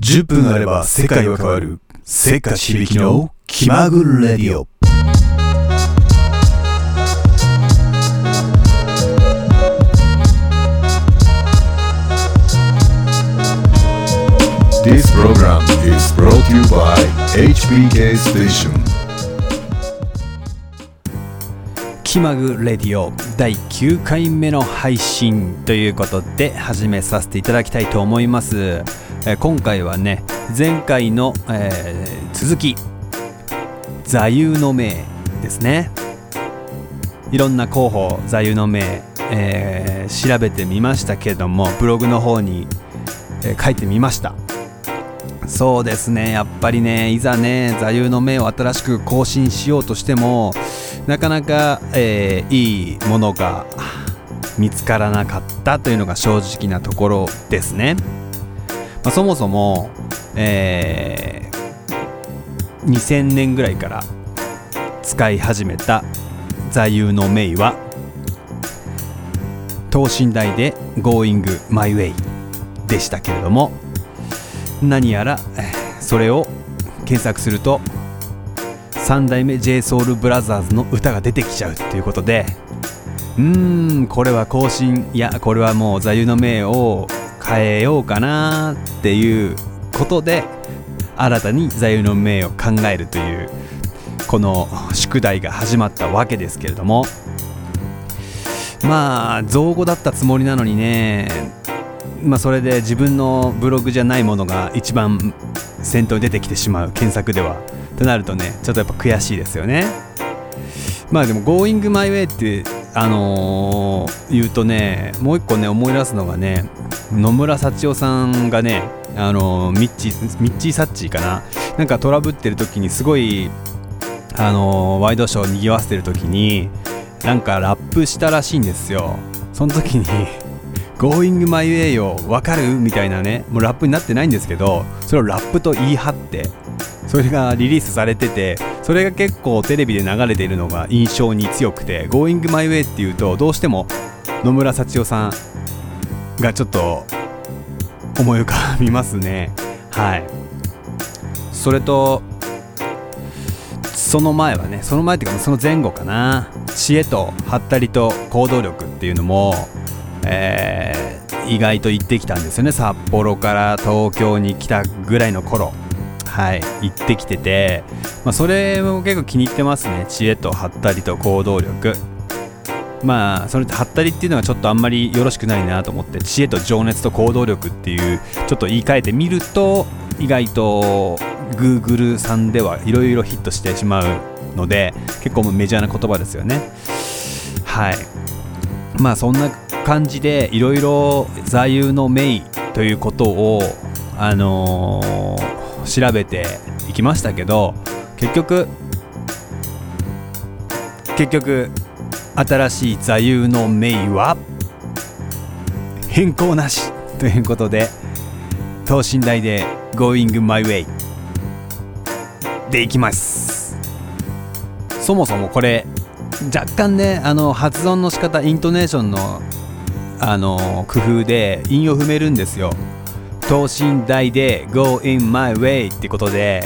10分あれば世界は変わる。せっかち響きの気まぐれディオ。This program is brought to you by HBK Station. 気まぐレディオ第9回目の配信ということで始めさせていただきたいと思います、えー今回はね前回の、えー続き座右の銘ですね。いろんな候補座右の銘、えー調べてみましたけどもブログの方に、え書いてみました。そうですねやっぱりねいざね座右の銘を新しく更新しようとしてもなかなか、えーいいものが見つからなかったというのが正直なところですね、あ、そもそも、えー2000年ぐらいから使い始めた座右の銘は等身大で Going My Way でしたけれども何やらそれを検索すると3代目 JSOULBROTHERS の歌が出てきちゃうということでうーんこれは更新いやこれはもう座右の銘を変えようかなっていうことで新たに座右の銘を考えるというこの宿題が始まったわけですけれどもまあ造語だったつもりなのにねまあそれで自分のブログじゃないものが一番先頭に出てきてしまう検索ではとなるとねちょっとやっぱ悔しいですよね。まあでも「Going My Way」ってあのー言うとねもう一個ね思い出すのがね野村幸男さんがねあのーミッチーミッチー・サッチーかな。なんかトラブってる時にすごいあのーワイドショーを賑わせてる時になんかラップしたらしいんですよ。その時に Going My Way よわかる？みたいなねもうラップになってないんですけどそれをラップと言い張ってそれがリリースされててそれが結構テレビで流れているのが印象に強くて Going My Way っていうとどうしても野村幸男さんがちょっと思い浮かびますね。はい。それとその前はねその前っていうかその前後かな。知恵とハったりと行動力っていうのも、えー意外と行ってきたんですよね。札幌から東京に来たぐらいの頃。はい行ってきてて、まあ、それも結構気に入ってますね。知恵とハったりと行動力。まあそれってハったりっていうのはちょっとあんまりよろしくないなと思って知恵と情熱と行動力っていうちょっと言い換えてみると意外と Google さんではいろいろヒットしてしまうので結構メジャーな言葉ですよね。はい。まあそんな感じでいろいろ座右の銘ということをあのー調べていきましたけど結局結局新しい座右の銘は変更なしということで等身大で Going My Way でいきます。そもそもこれ若干ねあの発音の仕方イントネーションのあの工夫で韻を踏めるんですよ。等身大で Go in my way ってことで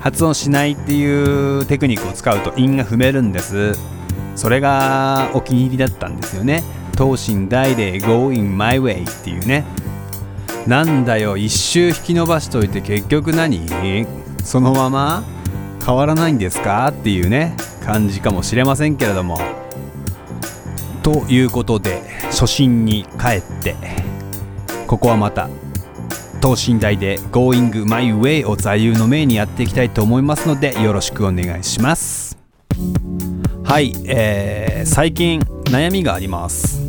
発音しないっていうテクニックを使うと韻が踏めるんです。それがお気に入りだったんですよね。等身大で Go in my way っていうね。なんだよ一周引き伸ばしといて結局何？そのまま変わらないんですか？っていうね感じかもしれませんけれども。ということで初心に帰ってここはまた等身大で Going My Way を座右の銘にやっていきたいと思いますのでよろしくお願いします。はい、えー最近悩みがあります。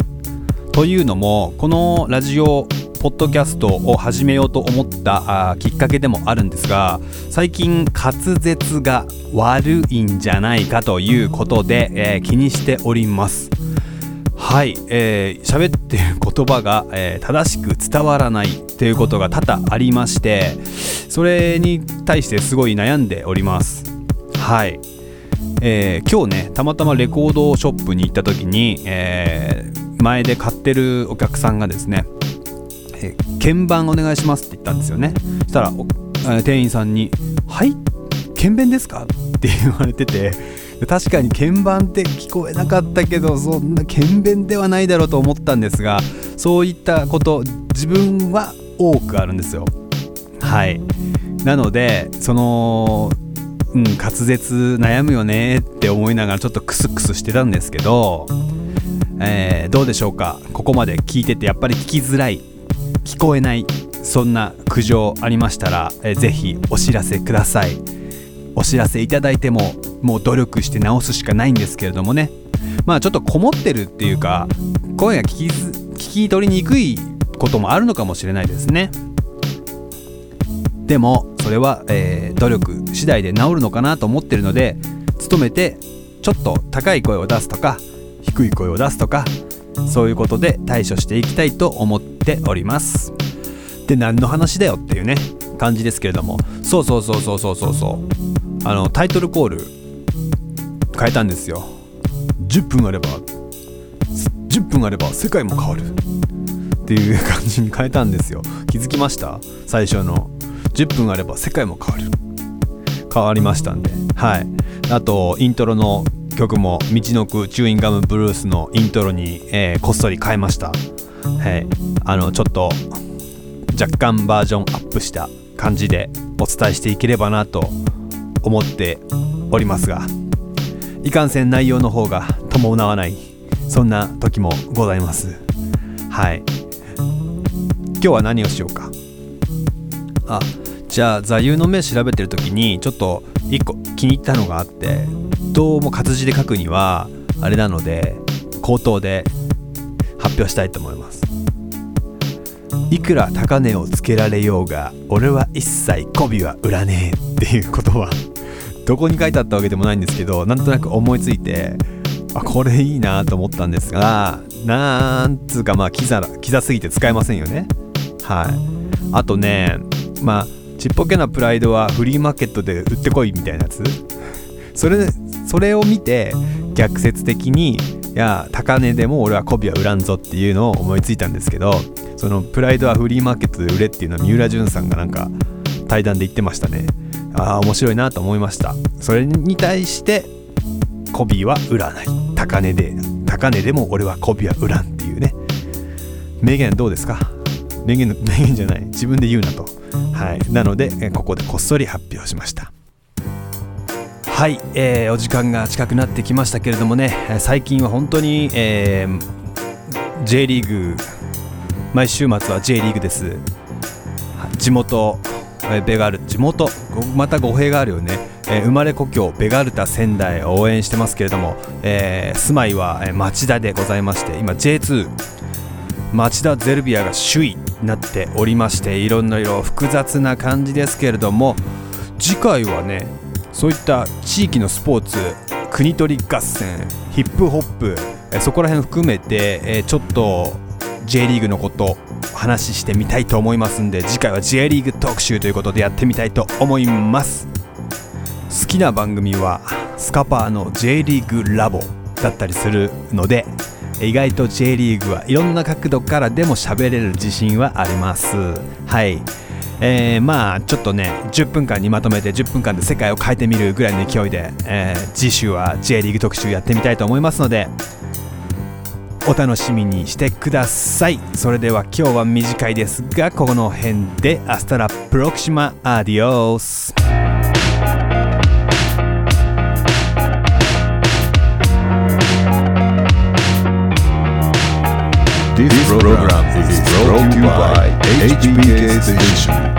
というのもこのラジオポッドキャストを始めようと思ったあきっかけでもあるんですが最近滑舌が悪いんじゃないかということで、えー気にしております。はい、えー喋ってる言葉が、えー正しく伝わらないということが多々ありましてそれに対してすごい悩んでおります。はい、えー今日ねたまたまレコードショップに行った時に、えー前で買ってるお客さんがですね、えー鍵盤お願いしますって言ったんですよね。そしたら店員さんに「はい鍵盤ですか?」って言われてて確かに鍵盤って聞こえなかったけどそんな鍵盤ではないだろうと思ったんですがそういったこと自分は多くあるんですよ。はい。なのでそのうん滑舌悩むよねって思いながらちょっとクスクスしてたんですけど、えー、どうでしょうか？ここまで聞いててやっぱり聞きづらい聞こえないそんな苦情ありましたら、えー、ぜひお知らせください。お知らせいただいてももう努力して直すしかないんですけれどもね。まあちょっとこもってるっていうか声が聞き聞き取りにくいこともあるのかもしれないですね。でもそれは、えー、努力次第で治るのかなと思ってるので努めてちょっと高い声を出すとか低い声を出すとかそういうことで対処していきたいと思っております。で何の話だよっていうね感じですけれども。そうそうそうそうそうそうそう。あのタイトルコール変えたんですよ。10分あれば10分あれば世界も変わる。っていう感じに変えたんですよ。気づきました？最初の。10分あれば世界も変わる。変わりましたんで。はい。あとイントロの曲も「道のくチューインガムブルース」のイントロに、えー、こっそり変えました。はい。あのちょっと若干バージョンアップした感じでお伝えしていければなと思っておりますが。いかんせん内容の方が伴わないそんな時もございます。はい。今日は何をしようか。あじゃあ座右の銘調べてる時にちょっと1個気に入ったのがあってどうも活字で書くにはあれなので口頭で発表したいと思います。いくら高値をつけられようが俺は一切媚びは売らねえっていうことはどこに書いてあったわけでもないんですけどなんとなく思いついてあこれいいなと思ったんですがなんつうかまあキザキザすぎて使えませんよね。はい。あとねまあちっぽけなプライドはフリーマーケットで売ってこいみたいなやつ。それそれを見て逆説的にいや高値でも俺は媚びは売らんぞっていうのを思いついたんですけどそのプライドはフリーマーケットで売れっていうのは三浦淳さんがなんか対談で言ってましたね。ああ面白いなと思いました。それに対してコビは売らない。高値で高値でも俺はコビは売らんっていうね。名言どうですか？名言 名言じゃない。自分で言うなと。はい。なのでここでこっそり発表しました。はい、えー、お時間が近くなってきましたけれどもね。最近は本当に、えー、J リーグ毎週末は J リーグです。地元えベガル地元。また語弊があるよね、えー、生まれ故郷ベガルタ仙台を応援してますけれども、えー、住まいは町田でございまして今 J2 町田ゼルビアが首位になっておりましていろんな色複雑な感じですけれども次回はねそういった地域のスポーツ国取り合戦ヒップホップそこら辺含めてちょっと J リーグのこと話してみたいと思いますんで次回は J リーグ特集ということでやってみたいと思います。好きな番組はスカパーの J リーグラボだったりするので意外と J リーグはいろんな角度からでも喋れる自信はあります。はい。えー、まあちょっとね10分間にまとめて10分間で世界を変えてみるぐらいの勢いで、えー、次週は J リーグ特集やってみたいと思いますのでお楽しみにしてくださいそれでは今日は短いですがこの辺でアスタラプロクシマアディオス This program is brought to you by HBK Station.